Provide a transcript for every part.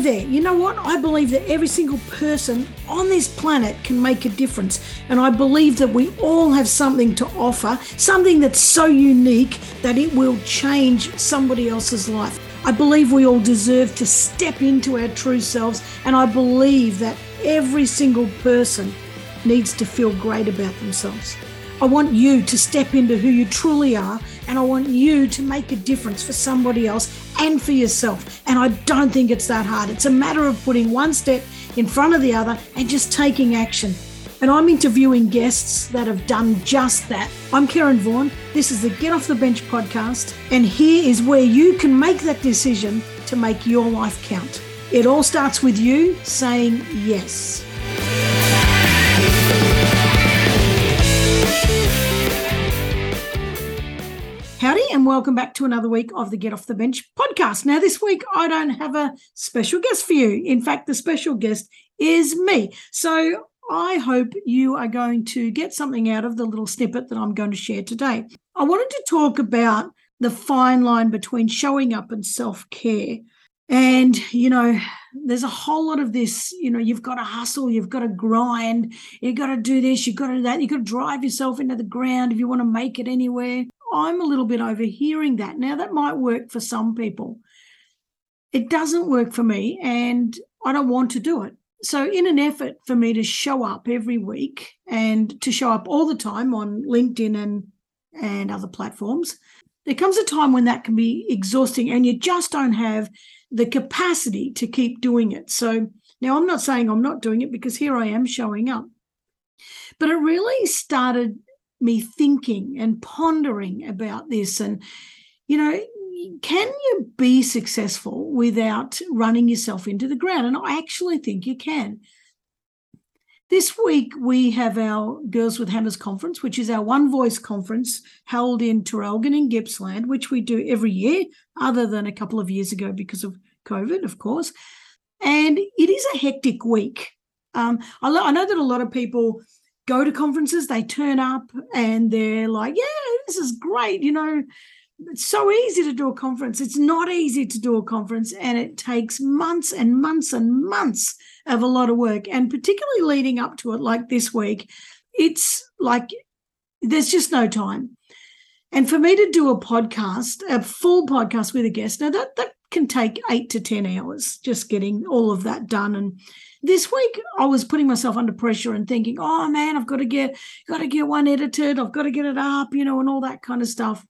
stay there. You know what? I believe that every single person on this planet can make a difference. And I believe that we all have something to offer, something that's so unique that it will change somebody else's life. I believe we all deserve to step into our true selves. And I believe that every single person needs to feel great about themselves. I want you to step into who you truly are, and I want you to make a difference for somebody else and for yourself. And I don't think it's that hard. It's a matter of putting one step in front of the other and just taking action. And I'm interviewing guests that have done just that. I'm Karen Vaughan. This is the Get Off the Bench podcast. And here is where you can make that decision to make your life count. It all starts with you saying yes. Welcome back to another week of the Get Off the Bench podcast. Now, this week I don't have a special guest for you. In fact, the special guest is me. So I hope you are going to get something out of the little snippet that I'm going to share today. I wanted to talk about the fine line between showing up and self care. And, you know, there's a whole lot of this, you know, you've got to hustle, you've got to grind, you've got to do this, you've got to do that, you've got to drive yourself into the ground if you want to make it anywhere. I'm a little bit overhearing that. Now, that might work for some people. It doesn't work for me, and I don't want to do it. So, in an effort for me to show up every week and to show up all the time on LinkedIn and, and other platforms, there comes a time when that can be exhausting and you just don't have the capacity to keep doing it. So, now I'm not saying I'm not doing it because here I am showing up. But it really started me thinking and pondering about this. And you know can you be successful without running yourself into the ground? And i actually think you can. This week we have our girls with hammers conference which is our one voice conference held in Traralgon in gippsland which we do every year other than a couple of years ago because of covid of course. And it is a hectic week. Um, I, lo- I know that a lot of people go to conferences, they turn up and they're like, yeah, this is great. You know, it's so easy to do a conference. It's not easy to do a conference, and it takes months and months and months of a lot of work. And particularly leading up to it, like this week, it's like there's just no time. And for me to do a podcast, a full podcast with a guest, now that that can take eight to ten hours, just getting all of that done and this week I was putting myself under pressure and thinking, oh man, I've got to get got to get one edited, I've got to get it up, you know, and all that kind of stuff.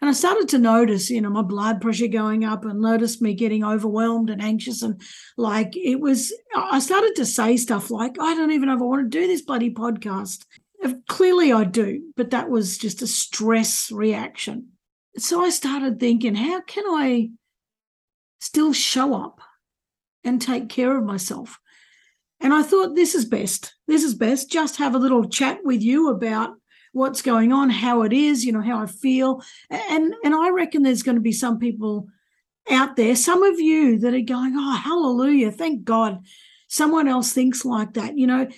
And I started to notice, you know, my blood pressure going up and noticed me getting overwhelmed and anxious. And like it was, I started to say stuff like, I don't even know if I want to do this bloody podcast. Clearly I do, but that was just a stress reaction. So I started thinking, how can I still show up and take care of myself. And I thought this is best. This is best. Just have a little chat with you about what's going on, how it is, you know, how I feel. And and I reckon there's going to be some people out there, some of you that are going, "Oh, hallelujah, thank God." Someone else thinks like that. You know,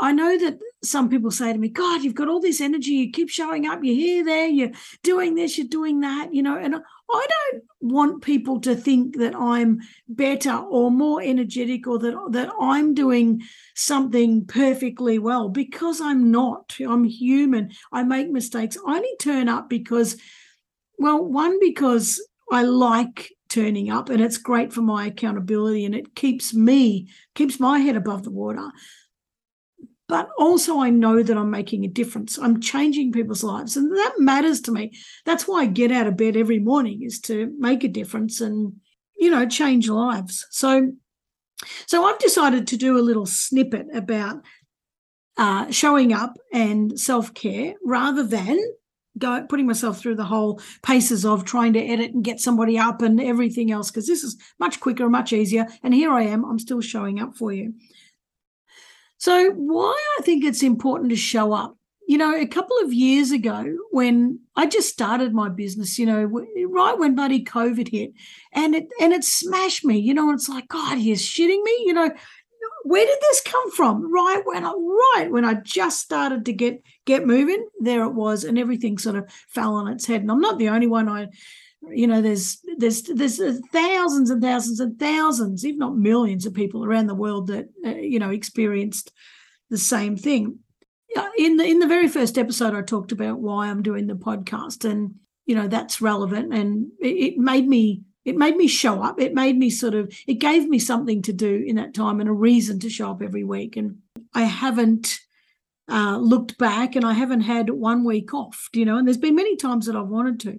I know that some people say to me, God, you've got all this energy. You keep showing up. You're here, there. You're doing this. You're doing that. You know, and I don't want people to think that I'm better or more energetic or that that I'm doing something perfectly well because I'm not. I'm human. I make mistakes. I only turn up because, well, one because I like turning up and it's great for my accountability and it keeps me keeps my head above the water but also I know that I'm making a difference. I'm changing people's lives, and that matters to me. That's why I get out of bed every morning is to make a difference and you know change lives. So, so I've decided to do a little snippet about uh, showing up and self care rather than go putting myself through the whole paces of trying to edit and get somebody up and everything else because this is much quicker, much easier. And here I am. I'm still showing up for you. So, why I think it's important to show up. You know, a couple of years ago, when I just started my business, you know, right when bloody COVID hit, and it and it smashed me. You know, it's like, God, you're shitting me. You know, where did this come from? Right when I right when I just started to get get moving, there it was, and everything sort of fell on its head. And I'm not the only one. I you know there's there's there's thousands and thousands and thousands, if not millions, of people around the world that uh, you know experienced the same thing. In the in the very first episode, I talked about why I'm doing the podcast, and you know that's relevant, and it, it made me it made me show up. It made me sort of it gave me something to do in that time and a reason to show up every week. And I haven't uh, looked back and I haven't had one week off, you know, and there's been many times that I've wanted to,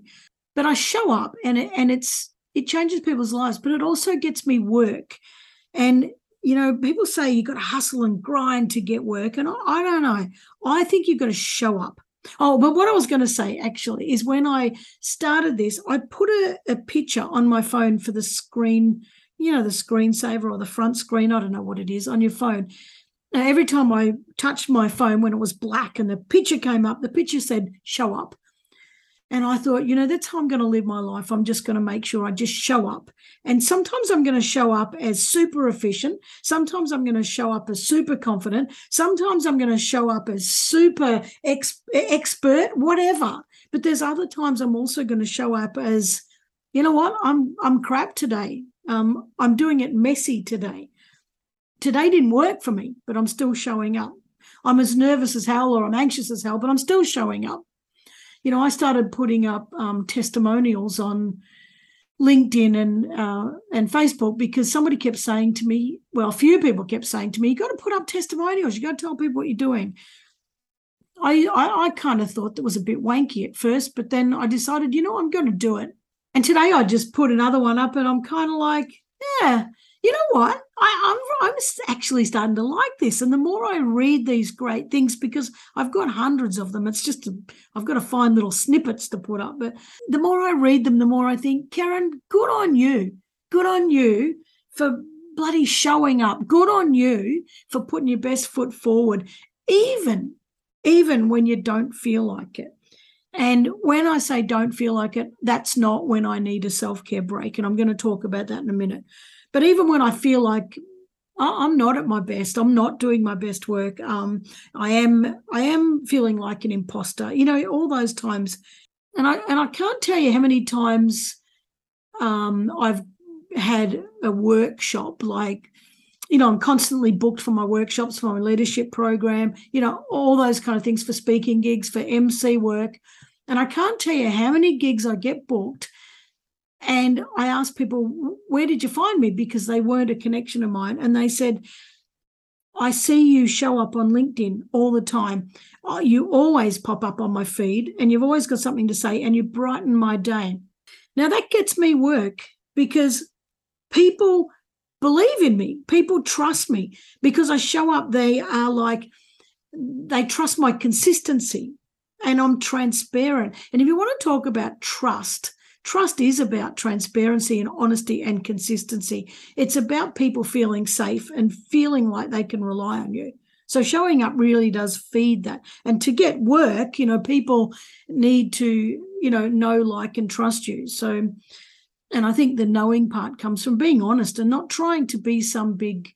but I show up and it, and it's it changes people's lives, but it also gets me work. And you know, people say you've got to hustle and grind to get work, and I, I don't know. I think you've got to show up. Oh, but what I was going to say actually is when I started this, I put a, a picture on my phone for the screen, you know, the screensaver or the front screen. I don't know what it is on your phone. Now, every time I touched my phone when it was black and the picture came up, the picture said, show up. And I thought, you know, that's how I'm going to live my life. I'm just going to make sure I just show up. And sometimes I'm going to show up as super efficient. Sometimes I'm going to show up as super confident. Sometimes I'm going to show up as super ex- expert, whatever. But there's other times I'm also going to show up as, you know what, I'm I'm crap today. Um, I'm doing it messy today today didn't work for me, but I'm still showing up. I'm as nervous as hell or I'm anxious as hell, but I'm still showing up. You know, I started putting up um, testimonials on LinkedIn and uh, and Facebook because somebody kept saying to me, well, a few people kept saying to me, you got to put up testimonials. You got to tell people what you're doing. I, I, I kind of thought that was a bit wanky at first, but then I decided, you know, I'm going to do it. And today I just put another one up, and I'm kind of like, yeah, you know what? I, I'm, I'm actually starting to like this. And the more I read these great things, because I've got hundreds of them, it's just, I've got to find little snippets to put up. But the more I read them, the more I think, Karen, good on you. Good on you for bloody showing up. Good on you for putting your best foot forward, even, even when you don't feel like it. And when I say don't feel like it, that's not when I need a self care break. And I'm going to talk about that in a minute. But even when I feel like I'm not at my best, I'm not doing my best work. Um, I am I am feeling like an imposter. You know, all those times, and I and I can't tell you how many times um, I've had a workshop like you know, I'm constantly booked for my workshops, for my leadership program, you know, all those kind of things for speaking gigs, for MC work. And I can't tell you how many gigs I get booked and I asked people, where did you find me? Because they weren't a connection of mine. And they said, I see you show up on LinkedIn all the time. Oh, you always pop up on my feed and you've always got something to say and you brighten my day. Now that gets me work because people believe in me. People trust me because I show up. They are like, they trust my consistency and I'm transparent. And if you want to talk about trust, Trust is about transparency and honesty and consistency. It's about people feeling safe and feeling like they can rely on you. So showing up really does feed that. And to get work, you know, people need to, you know, know, like, and trust you. So, and I think the knowing part comes from being honest and not trying to be some big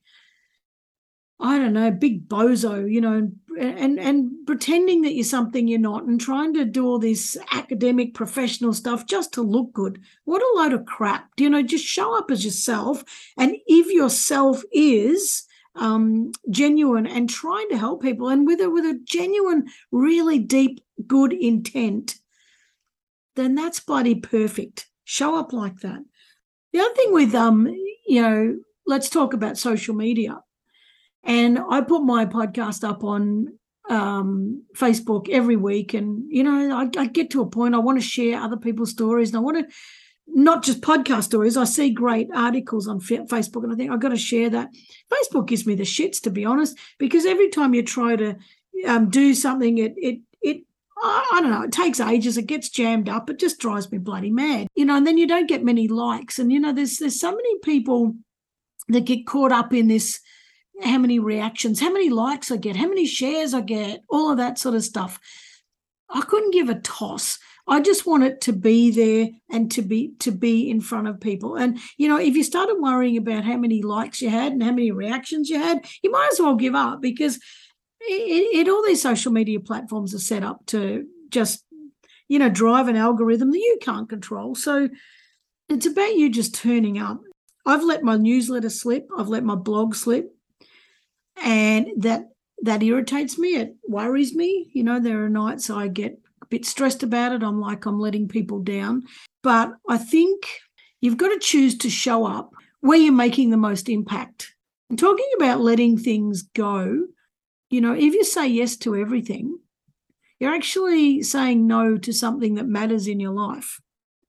I don't know, big bozo, you know, and and pretending that you're something you're not, and trying to do all this academic professional stuff just to look good. What a load of crap! Do You know, just show up as yourself, and if yourself is um, genuine and trying to help people, and with a with a genuine, really deep, good intent, then that's bloody perfect. Show up like that. The other thing with um, you know, let's talk about social media and I put my podcast up on um, Facebook every week. And, you know, I, I get to a point, I want to share other people's stories and I want to not just podcast stories. I see great articles on Facebook and I think I've got to share that. Facebook gives me the shits, to be honest, because every time you try to um, do something, it, it, it, I don't know, it takes ages, it gets jammed up, it just drives me bloody mad, you know, and then you don't get many likes. And, you know, there's, there's so many people that get caught up in this how many reactions, how many likes I get, how many shares I get, all of that sort of stuff. I couldn't give a toss. I just want it to be there and to be to be in front of people. And you know, if you started worrying about how many likes you had and how many reactions you had, you might as well give up because it, it all these social media platforms are set up to just you know drive an algorithm that you can't control. So it's about you just turning up. I've let my newsletter slip, I've let my blog slip, and that that irritates me. It worries me. You know, there are nights I get a bit stressed about it. I'm like I'm letting people down. But I think you've got to choose to show up where you're making the most impact. And talking about letting things go, you know, if you say yes to everything, you're actually saying no to something that matters in your life.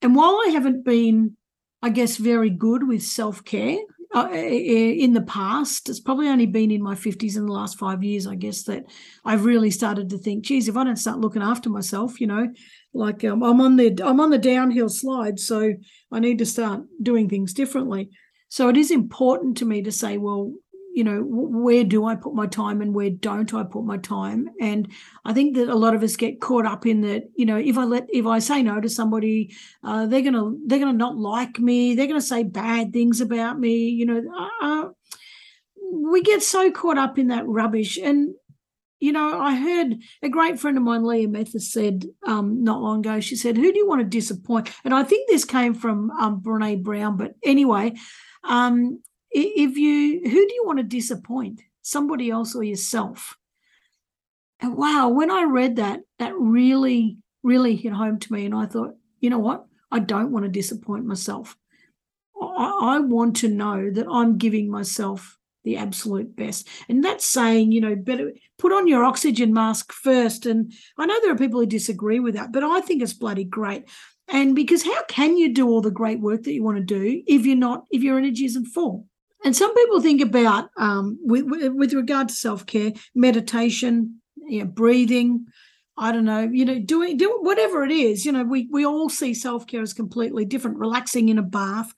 And while I haven't been, I guess, very good with self care uh, in the past, it's probably only been in my 50s in the last five years, I guess, that I've really started to think, geez, if I don't start looking after myself, you know, like um, I'm on the I'm on the downhill slide, so I need to start doing things differently. So it is important to me to say, well, you know where do i put my time and where don't i put my time? And i think that a lot of us get caught up in that you know if i let if i say no to somebody uh, they're gonna they're gonna not like me they're gonna say bad things about me you know uh, uh, we get so caught up in that rubbish. And you know i heard a great friend of mine leah Methus said um, not long ago she said who do you want to disappoint? And i think this came from um, brene brown but anyway um, if you who do you want to disappoint? Somebody else or yourself? And wow when i read that that really really hit home to me and i thought you know what? I don't want to disappoint myself. I, I want to know that i'm giving myself the absolute best. And that's saying you know better put on your oxygen mask first and i know there are people who disagree with that but i think it's bloody great. And because how can you do all the great work that you want to do if you're not if your energy isn't full and some people think about, um, with, with regard to self care, meditation, you know, breathing. I don't know, you know, doing do whatever it is. You know, we we all see self care as completely different. Relaxing in a bath,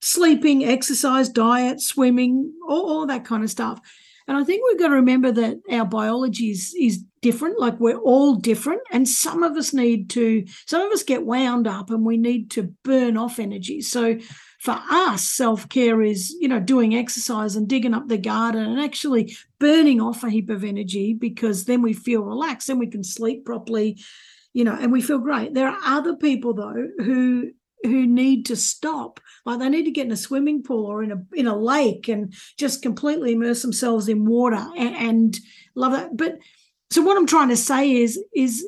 sleeping, exercise, diet, swimming, all, all that kind of stuff. And I think we've got to remember that our biology is, is different, like we're all different. And some of us need to, some of us get wound up and we need to burn off energy. So for us, self care is, you know, doing exercise and digging up the garden and actually burning off a heap of energy because then we feel relaxed and we can sleep properly, you know, and we feel great. There are other people though who who need to stop like they need to get in a swimming pool or in a in a lake and just completely immerse themselves in water and, and love that but so what i'm trying to say is is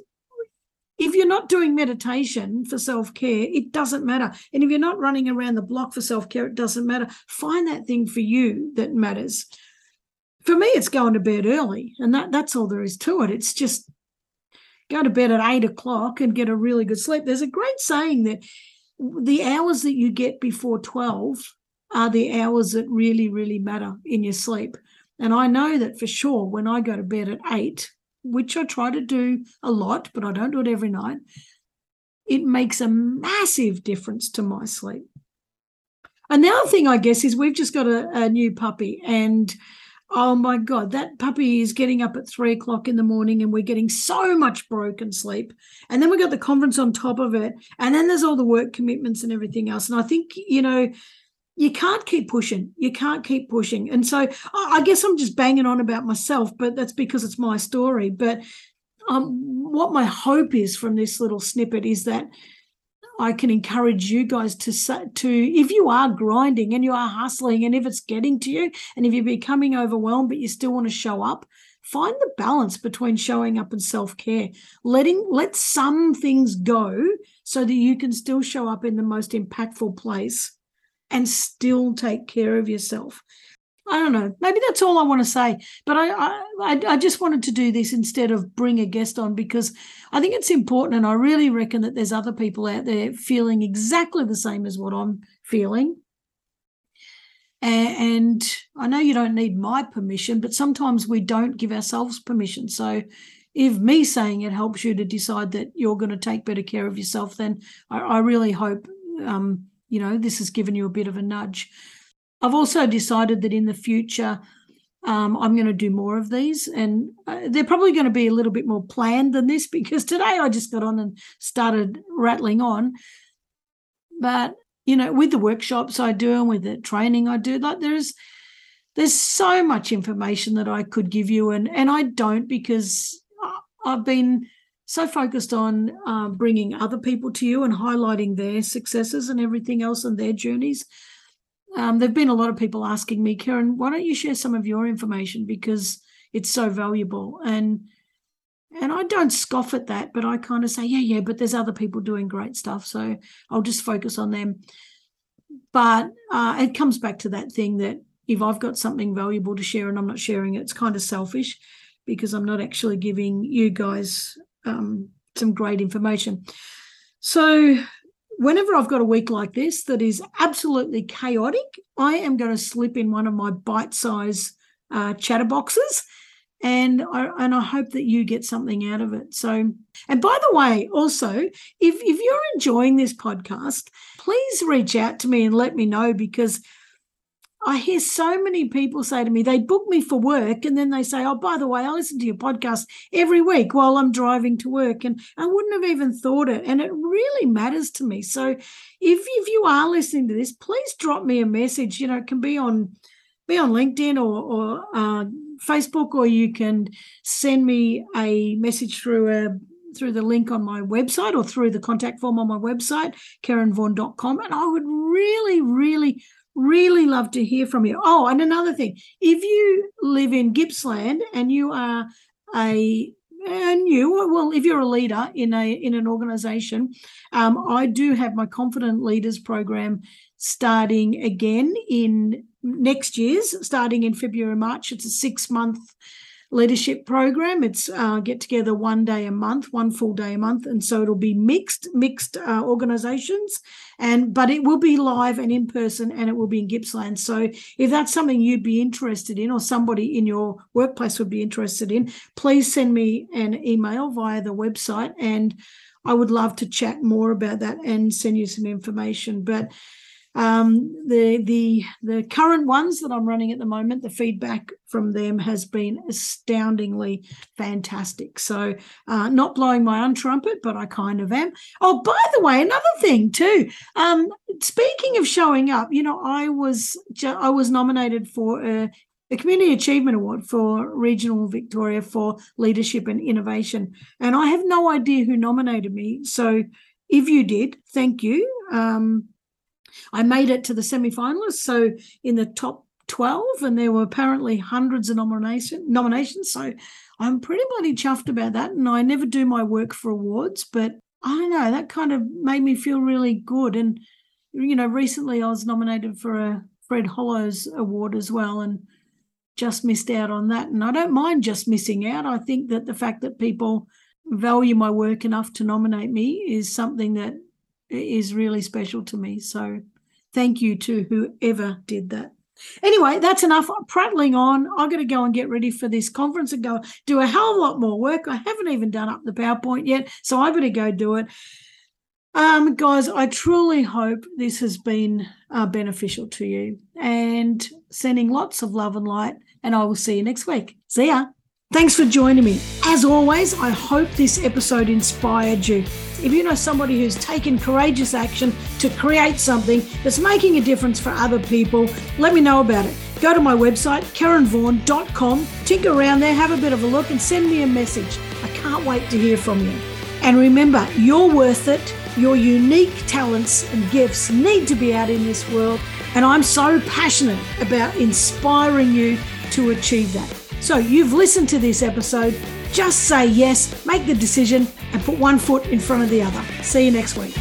if you're not doing meditation for self-care it doesn't matter. And if you're not running around the block for self-care it doesn't matter. Find that thing for you that matters. For me it's going to bed early and that that's all there is to it. It's just go to bed at eight o'clock and get a really good sleep. There's a great saying that the hours that you get before 12 are the hours that really really matter in your sleep. And i know that for sure when i go to bed at eight which I try to do a lot, but I don't do it every night, it makes a massive difference to my sleep. And the other thing, I guess, is we've just got a, a new puppy, and oh my God, that puppy is getting up at three o'clock in the morning, and we're getting so much broken sleep. And then we got the conference on top of it, and then there's all the work commitments and everything else. And I think, you know, you can't keep pushing. You can't keep pushing. And so I guess I'm just banging on about myself, but that's because it's my story. But um, what my hope is from this little snippet is that I can encourage you guys to to if you are grinding and you are hustling and if it's getting to you and if you're becoming overwhelmed but you still want to show up, find the balance between showing up and self-care. Letting let some things go so that you can still show up in the most impactful place and still take care of yourself. I don't know. Maybe that's all I want to say. But I, I, I just wanted to do this instead of bring a guest on because I think it's important, and I really reckon that there's other people out there feeling exactly the same as what I'm feeling. And I know you don't need my permission, but sometimes we don't give ourselves permission. So if me saying it helps you to decide that you're going to take better care of yourself, then I, I really hope um, you know, this has given you a bit of a nudge. I've also decided that in the future, um, I'm going to do more of these, and uh, they're probably going to be a little bit more planned than this because today I just got on and started rattling on. But you know, with the workshops I do and with the training I do, like there's there's so much information that I could give you, and and I don't because I've been so focused on uh, bringing other people to you and highlighting their successes and everything else and their journeys. Um, there've been a lot of people asking me, Karen, why don't you share some of your information because it's so valuable and and I don't scoff at that, but I kind of say, yeah, yeah, but there's other people doing great stuff, so I'll just focus on them. But uh, it comes back to that thing that if I've got something valuable to share and I'm not sharing it, it's kind of selfish because I'm not actually giving you guys um, some great information. So, whenever I've got a week like this that is absolutely chaotic, I am going to slip in one of my bite size uh, chatterboxes. And I, and I hope that you get something out of it. So, and by the way, also, if, if you're enjoying this podcast, please reach out to me and let me know because I hear so many people say to me, they book me for work and then they say, Oh, by the way, I listen to your podcast every week while I'm driving to work. And I wouldn't have even thought it. And it really matters to me. So if, if you are listening to this, please drop me a message. You know, it can be on be on LinkedIn or, or uh, Facebook, or you can send me a message through a through the link on my website or through the contact form on my website, karenvaughan.com. And I would really, really really love to hear from you. Oh, and another thing, if you live in Gippsland and you are a and you well if you're a leader in a in an organization um, i do have my confident leaders program starting again in next year's starting in february march it's a six month leadership program. It's uh, get together one day a month, one full day a month, and so it'll be mixed mixed uh, organisations, and but it will be live and in person, and it will be in Gippsland. So if that's something you'd be interested in, or somebody in your workplace would be interested in, please send me an email via the website, and I would love to chat more about that and send you some information. But um, the the the current ones that I'm running at the moment, the feedback from them has been astoundingly fantastic. So, uh, not blowing my own trumpet, but I kind of am. Oh, by the way, another thing too. Um, speaking of showing up, you know, I was I was nominated for a, Community Achievement Award for Regional Victoria for Leadership and Innovation, and I have no idea who nominated me. So, if you did, thank you. Um, I made it to the semi-finalists, so in the top 12, and there were apparently hundreds of nomination, nominations. So I'm pretty bloody chuffed about that. And I never do my work for awards, but I don't know, that kind of made me feel really good. And, you know, recently I was nominated for a Fred Hollows Award as well, and just missed out on that. And I don't mind just missing out. I think that the fact that people value my work enough to nominate me is something that is really special to me. So thank you to whoever did that. Anyway, that's enough prattling on. I'm going to go and get ready for this conference and go do a hell of a lot more work. I haven't even done up the PowerPoint yet, so I better go do it. Um, guys, I truly hope this has been uh, beneficial to you and sending lots of love and light. And I will see you next week. See ya. Thanks for joining me. As always, I hope this episode inspired you. If you know somebody who's taken courageous action to create something that's making a difference for other people, let me know about it. Go to my website, karenvaughan.com, tinker around there, have a bit of a look, and send me a message. I can't wait to hear from you. And remember, you're worth it. Your unique talents and gifts need to be out in this world. And I'm so passionate about inspiring you to achieve that. So you've listened to this episode. Just say yes, make the decision, and put one foot in front of the other. See you next week.